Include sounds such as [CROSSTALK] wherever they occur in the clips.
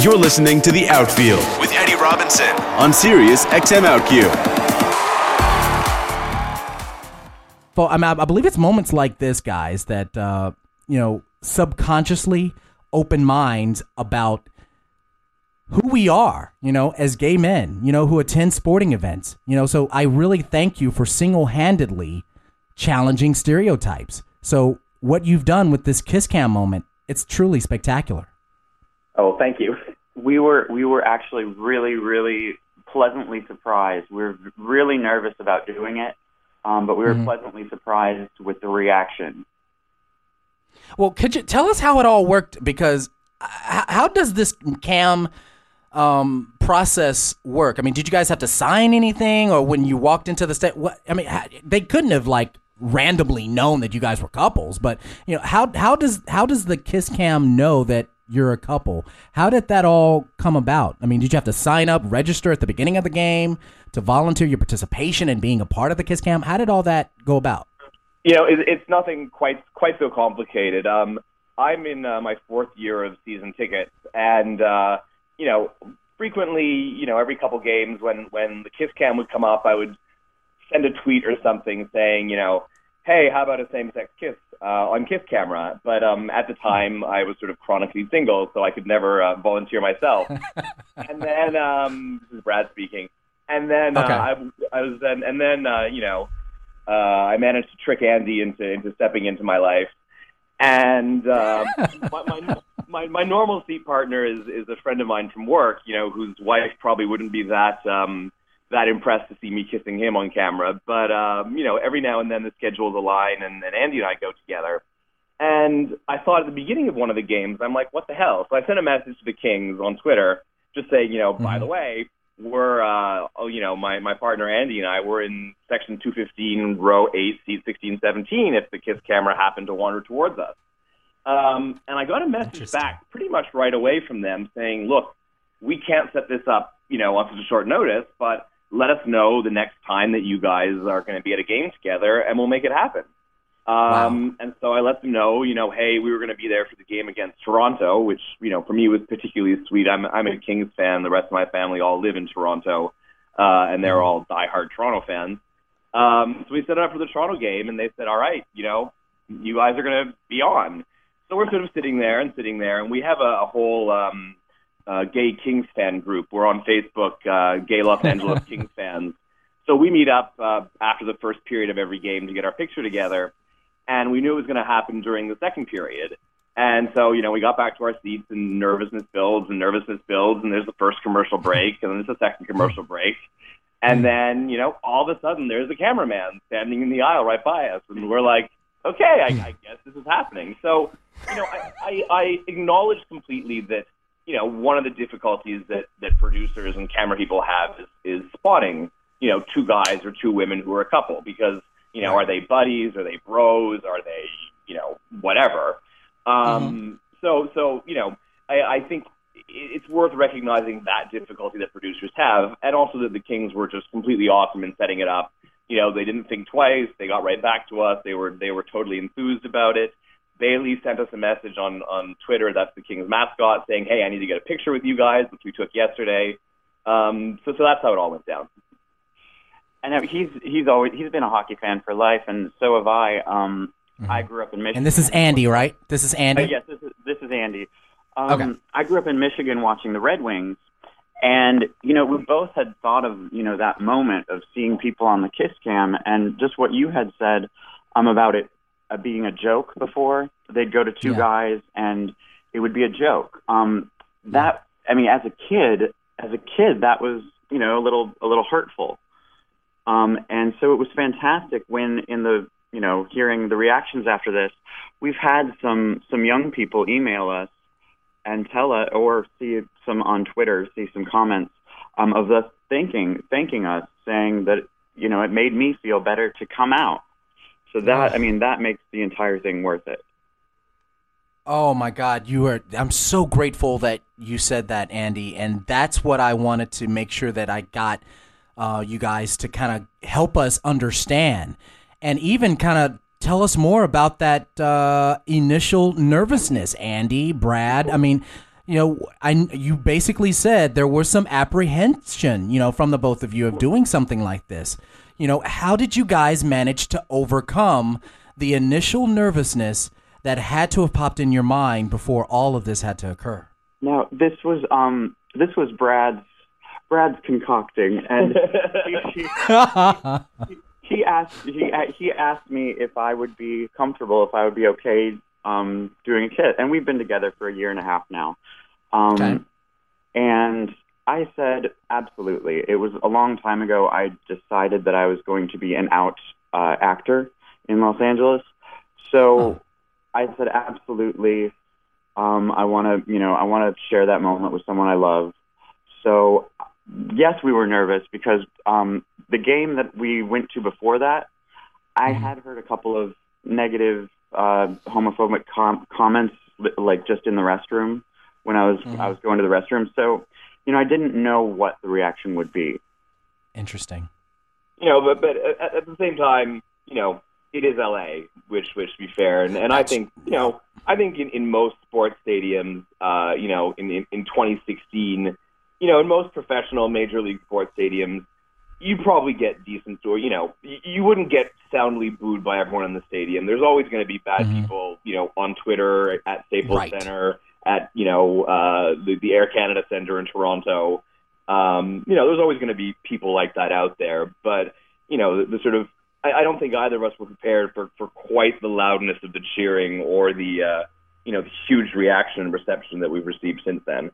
You're listening to The Outfield with Eddie Robinson on Sirius XM OutQ. Well, I, mean, I believe it's moments like this, guys, that uh, you know subconsciously open minds about who we are, you know, as gay men, you know, who attend sporting events, you know. So I really thank you for single-handedly challenging stereotypes. So what you've done with this kiss cam moment, it's truly spectacular. Oh, thank you. We were we were actually really really pleasantly surprised. We were really nervous about doing it, um, but we were mm-hmm. pleasantly surprised with the reaction. Well, could you tell us how it all worked? Because uh, how does this cam um, process work? I mean, did you guys have to sign anything, or when you walked into the state? What I mean, they couldn't have like randomly known that you guys were couples, but you know how how does how does the kiss cam know that you're a couple? How did that all come about? I mean, did you have to sign up, register at the beginning of the game to volunteer your participation and being a part of the kiss cam? How did all that go about? You know, it, it's nothing quite quite so complicated. Um, I'm in uh, my fourth year of season tickets, and uh, you know, frequently, you know, every couple games when when the kiss cam would come up, I would send a tweet or something saying, you know, hey, how about a same-sex kiss uh, on Kiss Camera? But um, at the time, I was sort of chronically single, so I could never uh, volunteer myself. [LAUGHS] and then um, this is Brad speaking. And then uh, okay. uh, I, I was then, and then uh, you know, uh, I managed to trick Andy into into stepping into my life. And uh, [LAUGHS] my, my my my normal seat partner is is a friend of mine from work, you know, whose wife probably wouldn't be that. Um, that impressed to see me kissing him on camera. But um, you know, every now and then the schedules align, and, and Andy and I go together. And I thought at the beginning of one of the games, I'm like, what the hell? So I sent a message to the Kings on Twitter, just saying, you know, mm-hmm. by the way, we're, uh, oh, you know, my my partner Andy and I were in section 215, row eight, seat 16, 17. If the kiss camera happened to wander towards us. Um, and I got a message back pretty much right away from them saying, look, we can't set this up, you know, on such a short notice, but let us know the next time that you guys are going to be at a game together, and we'll make it happen. Um, wow. And so I let them know, you know, hey, we were going to be there for the game against Toronto, which you know for me was particularly sweet. I'm I'm a Kings fan. The rest of my family all live in Toronto, uh, and they're all diehard Toronto fans. Um, so we set it up for the Toronto game, and they said, all right, you know, you guys are going to be on. So we're sort of sitting there and sitting there, and we have a, a whole um, uh, gay Kings fan group. We're on Facebook, uh, Gay Los Angeles [LAUGHS] Kings fans. So we meet up uh, after the first period of every game to get our picture together, and we knew it was going to happen during the second period. And so, you know, we got back to our seats, and nervousness builds, and nervousness builds, and there's the first commercial break, and then there's the second commercial break. And then, you know, all of a sudden, there's a cameraman standing in the aisle right by us, and we're like, okay, I, I guess this is happening. So, you know, I, I, I acknowledge completely that you know, one of the difficulties that, that producers and camera people have is, is spotting, you know, two guys or two women who are a couple because, you know, are they buddies? Are they bros? Are they, you know, whatever? Um, mm-hmm. So, so, you know, I, I think it's worth recognizing that difficulty that producers have and also that the Kings were just completely awesome in setting it up. You know, they didn't think twice. They got right back to us. They were, they were totally enthused about it. Bailey sent us a message on on Twitter. That's the Kings mascot, saying, "Hey, I need to get a picture with you guys," which we took yesterday. Um, so, so that's how it all went down. And he's he's always he's been a hockey fan for life, and so have I. Um, mm-hmm. I grew up in Michigan. And this is Andy, right? This is Andy. Uh, yes, this is this is Andy. Um, okay. I grew up in Michigan watching the Red Wings, and you know we both had thought of you know that moment of seeing people on the kiss cam, and just what you had said um, about it uh, being a joke before. They'd go to two yeah. guys and it would be a joke. Um, that I mean, as a kid, as a kid, that was you know a little a little hurtful. Um, and so it was fantastic when in the you know hearing the reactions after this, we've had some some young people email us and tell us or see some on Twitter, see some comments um, of us thanking thanking us, saying that you know it made me feel better to come out so that I mean that makes the entire thing worth it. Oh my God, you are! I'm so grateful that you said that, Andy, and that's what I wanted to make sure that I got uh, you guys to kind of help us understand, and even kind of tell us more about that uh, initial nervousness, Andy, Brad. I mean, you know, I you basically said there was some apprehension, you know, from the both of you of doing something like this. You know, how did you guys manage to overcome the initial nervousness that had to have popped in your mind before all of this had to occur? Now, this was um this was Brad's Brad's concocting, and [LAUGHS] he, he, he asked he he asked me if I would be comfortable, if I would be okay um, doing a kit, and we've been together for a year and a half now. Um, okay. And I said absolutely. It was a long time ago. I decided that I was going to be an out uh, actor in Los Angeles, so oh. I said absolutely. Um, I want to, you know, I want to share that moment with someone I love. So yes, we were nervous because um, the game that we went to before that, I mm-hmm. had heard a couple of negative uh, homophobic com- comments, like just in the restroom when I was mm-hmm. I was going to the restroom. So, you know, I didn't know what the reaction would be. Interesting. You know, but but at, at the same time, you know, it is LA, which which to be fair, and and I think you know I think in, in most sports stadiums, uh, you know, in, in in 2016 you know, in most professional major league sports stadiums, you probably get decent or you know, you wouldn't get soundly booed by everyone in the stadium. There's always going to be bad mm-hmm. people, you know, on Twitter at Staples right. Center, at you know uh, the, the Air Canada Center in Toronto. Um, you know, there's always going to be people like that out there, but you know, the, the sort of I, I don't think either of us were prepared for for quite the loudness of the cheering or the uh, you know the huge reaction and reception that we've received since then.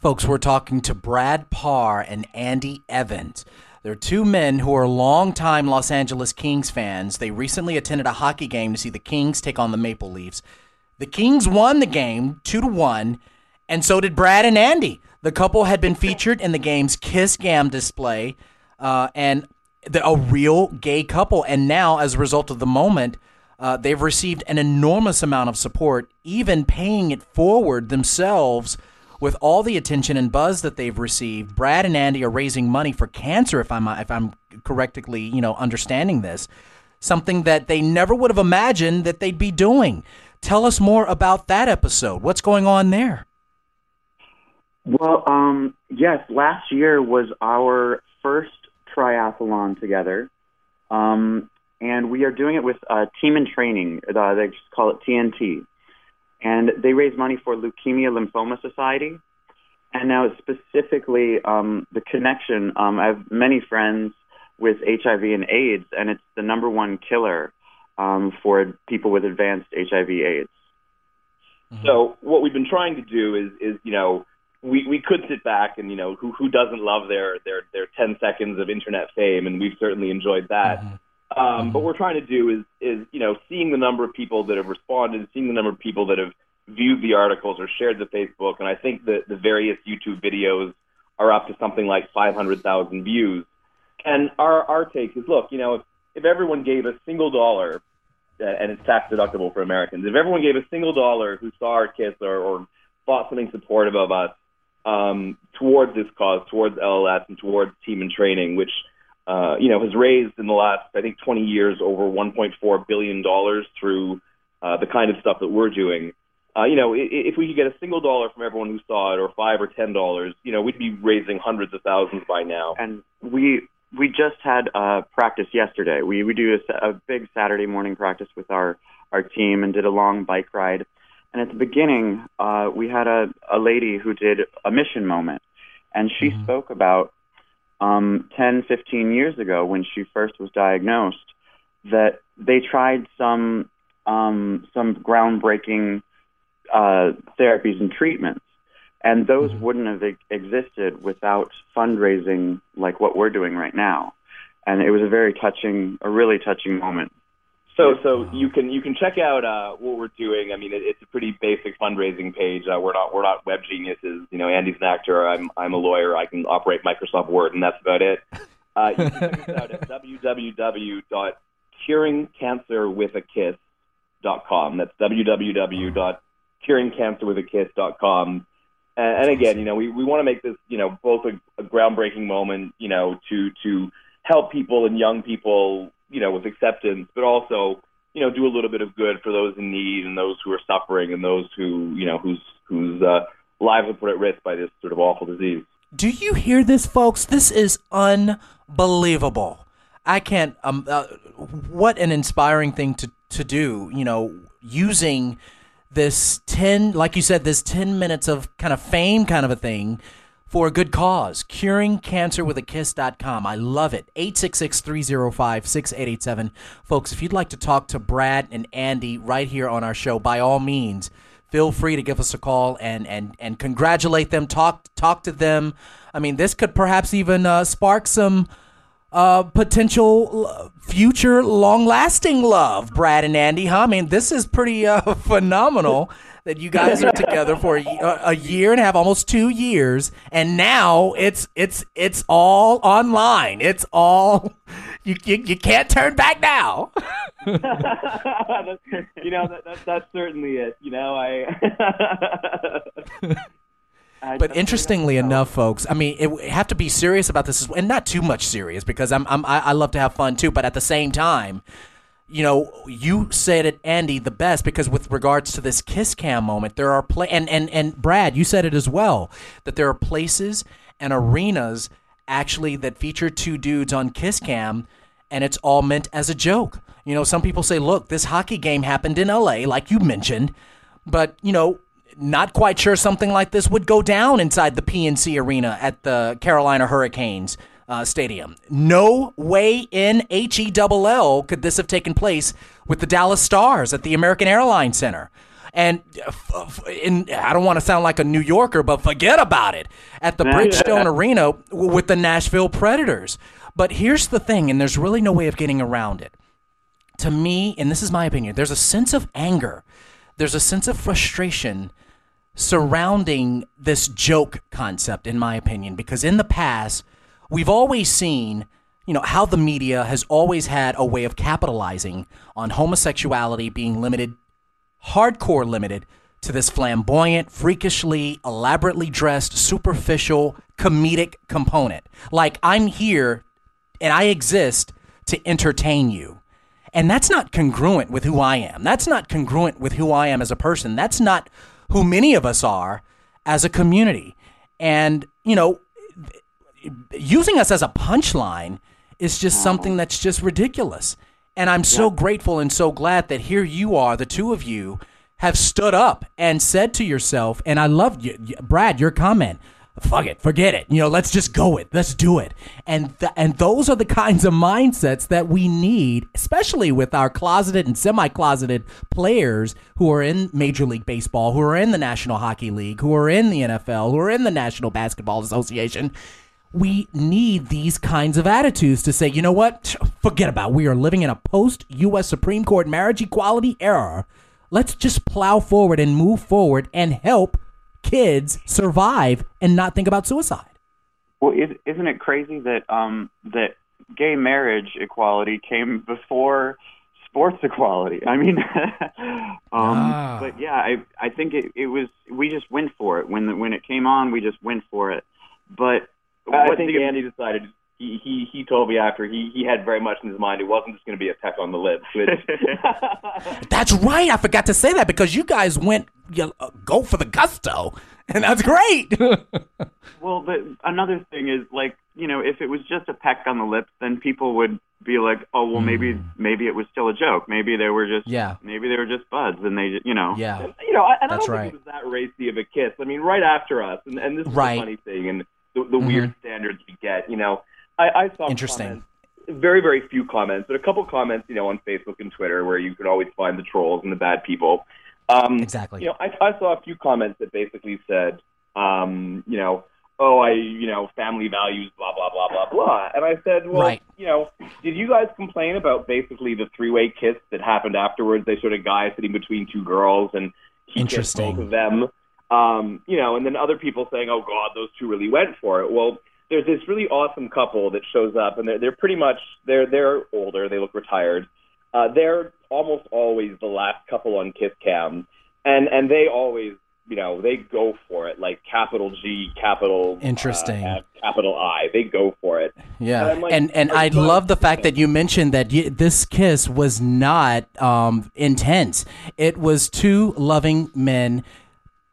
Folks, we're talking to Brad Parr and Andy Evans. They're two men who are longtime Los Angeles Kings fans. They recently attended a hockey game to see the Kings take on the Maple Leafs. The Kings won the game 2 to 1, and so did Brad and Andy. The couple had been featured in the game's Kiss Cam display, uh, and the, a real gay couple. And now, as a result of the moment, uh, they've received an enormous amount of support, even paying it forward themselves with all the attention and buzz that they've received, Brad and Andy are raising money for cancer. If I'm if I'm correctly, you know, understanding this, something that they never would have imagined that they'd be doing. Tell us more about that episode. What's going on there? Well, um, yes, last year was our first triathlon together, um, and we are doing it with uh, Team in Training. Uh, they just call it TNT and they raise money for Leukemia Lymphoma Society. And now it's specifically um, the connection. Um, I have many friends with HIV and AIDS, and it's the number one killer um, for people with advanced HIV/AIDS. Mm-hmm. So what we've been trying to do is, is you know, we, we could sit back and you know, who who doesn't love their their their 10 seconds of internet fame, and we've certainly enjoyed that. Mm-hmm. Um, mm-hmm. But what we're trying to do is, is, you know, seeing the number of people that have responded, seeing the number of people that have viewed the articles or shared the Facebook, and I think that the various YouTube videos are up to something like 500,000 views. And our, our take is, look, you know, if, if everyone gave a single dollar, uh, and it's tax deductible for Americans, if everyone gave a single dollar who saw our kids or, or thought something supportive of us um, towards this cause, towards LLS and towards Team in Training, which – uh, you know, has raised in the last, I think, 20 years over 1.4 billion dollars through uh, the kind of stuff that we're doing. Uh, you know, if we could get a single dollar from everyone who saw it, or five or ten dollars, you know, we'd be raising hundreds of thousands by now. And we we just had uh, practice yesterday. We we do a, a big Saturday morning practice with our our team and did a long bike ride. And at the beginning, uh, we had a, a lady who did a mission moment, and she mm-hmm. spoke about um, 10, 15 years ago when she first was diagnosed that they tried some um, some groundbreaking uh, therapies and treatments, and those mm-hmm. wouldn't have existed without fundraising like what we're doing right now. And it was a very touching, a really touching moment so, so you can you can check out uh, what we're doing. I mean, it, it's a pretty basic fundraising page. Uh, we're not we're not web geniuses. You know, Andy's an actor. I'm I'm a lawyer. I can operate Microsoft Word, and that's about it. Uh, you can check us out at [LAUGHS] www.curingcancerwithakiss.com. That's www.curingcancerwithakiss.com. And, and again, you know, we, we want to make this, you know, both a, a groundbreaking moment, you know, to to help people and young people you know, with acceptance, but also, you know, do a little bit of good for those in need and those who are suffering and those who, you know, whose whose uh, lives are put at risk by this sort of awful disease. Do you hear this, folks? This is unbelievable. I can't. Um, uh, what an inspiring thing to to do. You know, using this ten, like you said, this ten minutes of kind of fame, kind of a thing, for a good cause. Curing cancer with a kiss.com. I love it. 866 305 6887. Folks, if you'd like to talk to Brad and Andy right here on our show, by all means feel free to give us a call and and and congratulate them. Talk talk to them. I mean, this could perhaps even uh, spark some uh, potential future long lasting love, Brad and Andy. Huh? I mean, this is pretty uh, [LAUGHS] phenomenal that you guys are together for a, a, year and a half, almost two years, and now it's it's it's all online. It's all you you, you can't turn back now. [LAUGHS] you know that, that, that's certainly it. You know I. [LAUGHS] but interestingly enough, folks, I mean, it have to be serious about this, and not too much serious because I'm, I'm I love to have fun too. But at the same time, you know, you said it, Andy, the best because with regards to this kiss cam moment, there are play and and and Brad, you said it as well that there are places and arenas actually that feature two dudes on kiss cam, and it's all meant as a joke. You know, some people say, look, this hockey game happened in L.A., like you mentioned, but you know, not quite sure something like this would go down inside the PNC Arena at the Carolina Hurricanes uh, Stadium. No way in HELL could this have taken place with the Dallas Stars at the American Airlines Center. And uh, in, I don't want to sound like a New Yorker, but forget about it at the Bridgestone Arena with the Nashville Predators. But here's the thing, and there's really no way of getting around it. To me, and this is my opinion, there's a sense of anger, there's a sense of frustration surrounding this joke concept, in my opinion, because in the past, we've always seen you know how the media has always had a way of capitalizing on homosexuality being limited hardcore limited to this flamboyant freakishly elaborately dressed superficial comedic component. Like i'm here and i exist to entertain you. And that's not congruent with who i am. That's not congruent with who i am as a person. That's not who many of us are as a community and you know using us as a punchline is just something that's just ridiculous. And I'm so grateful and so glad that here you are, the two of you have stood up and said to yourself, and I love you, Brad, your comment. Fuck it, forget it. You know, let's just go it. Let's do it. And th- and those are the [LAUGHS] kinds of mindsets that we need, especially with our closeted and semi-closeted players who are in Major League Baseball, who are in the National Hockey League, who are in the NFL, who are in the National Basketball Association we need these kinds of attitudes to say, you know what? [SNIFFS] Forget about. It. We are living in a post U.S. Supreme Court marriage equality era. Let's just plow forward and move forward and help kids survive and not think about suicide. Well, isn't it crazy that um, that gay marriage equality came before sports equality? I mean, [LAUGHS] um, ah. but yeah, I I think it, it was we just went for it when the, when it came on. We just went for it. But I think Andy decided he he he told me after he he had very much in his mind it wasn't just going to be a peck on the lips. Which... [LAUGHS] [LAUGHS] that's right. I forgot to say that because you guys went you uh, go for the gusto, and that's great. [LAUGHS] well, the, another thing is like you know if it was just a peck on the lips, then people would be like, oh well, maybe mm. maybe it was still a joke. Maybe they were just yeah. Maybe they were just buds, and they you know yeah. You know, and that's I don't right. think it was that racy of a kiss. I mean, right after us, and, and this is right. the funny thing, and the, the mm-hmm. weird standards we get. You know, I, I saw interesting. Comments, very very few comments, but a couple comments, you know, on Facebook and Twitter where you can always find the trolls and the bad people. Um, exactly. You know, I, I saw a few comments that basically said, um, you know, oh, I, you know, family values, blah blah blah blah blah. And I said, well, right. you know, did you guys complain about basically the three-way kiss that happened afterwards? They sort of guy sitting between two girls and he kissed both of them. Um, you know, and then other people saying, "Oh God, those two really went for it." Well, there's this really awesome couple that shows up, and they're they're pretty much they're they're older, they look retired. Uh, they're almost always the last couple on Kiss Cam, and and they always you know they go for it like capital G, capital interesting, uh, capital I. They go for it. Yeah, and like, and, and I love the fact that you mentioned that you, this kiss was not um, intense. It was two loving men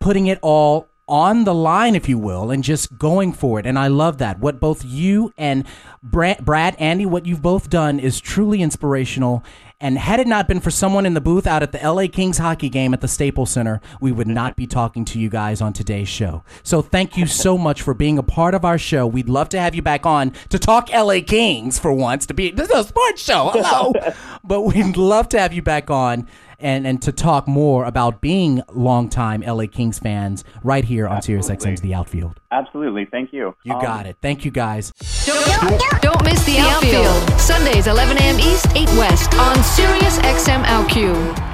putting it all on the line, if you will, and just going for it. And I love that. What both you and Brad, Brad, Andy, what you've both done is truly inspirational. And had it not been for someone in the booth out at the LA Kings hockey game at the Staples Center, we would not be talking to you guys on today's show. So thank you so [LAUGHS] much for being a part of our show. We'd love to have you back on to talk LA Kings for once, to be this is a sports show. Hello. [LAUGHS] but we'd love to have you back on and, and to talk more about being longtime LA Kings fans right here on SiriusXM's The Outfield. Absolutely. Thank you. You um, got it. Thank you, guys. Don't, don't miss The Outfield. Sundays, 11 a.m. East, 8 West on SiriusXM OutQ.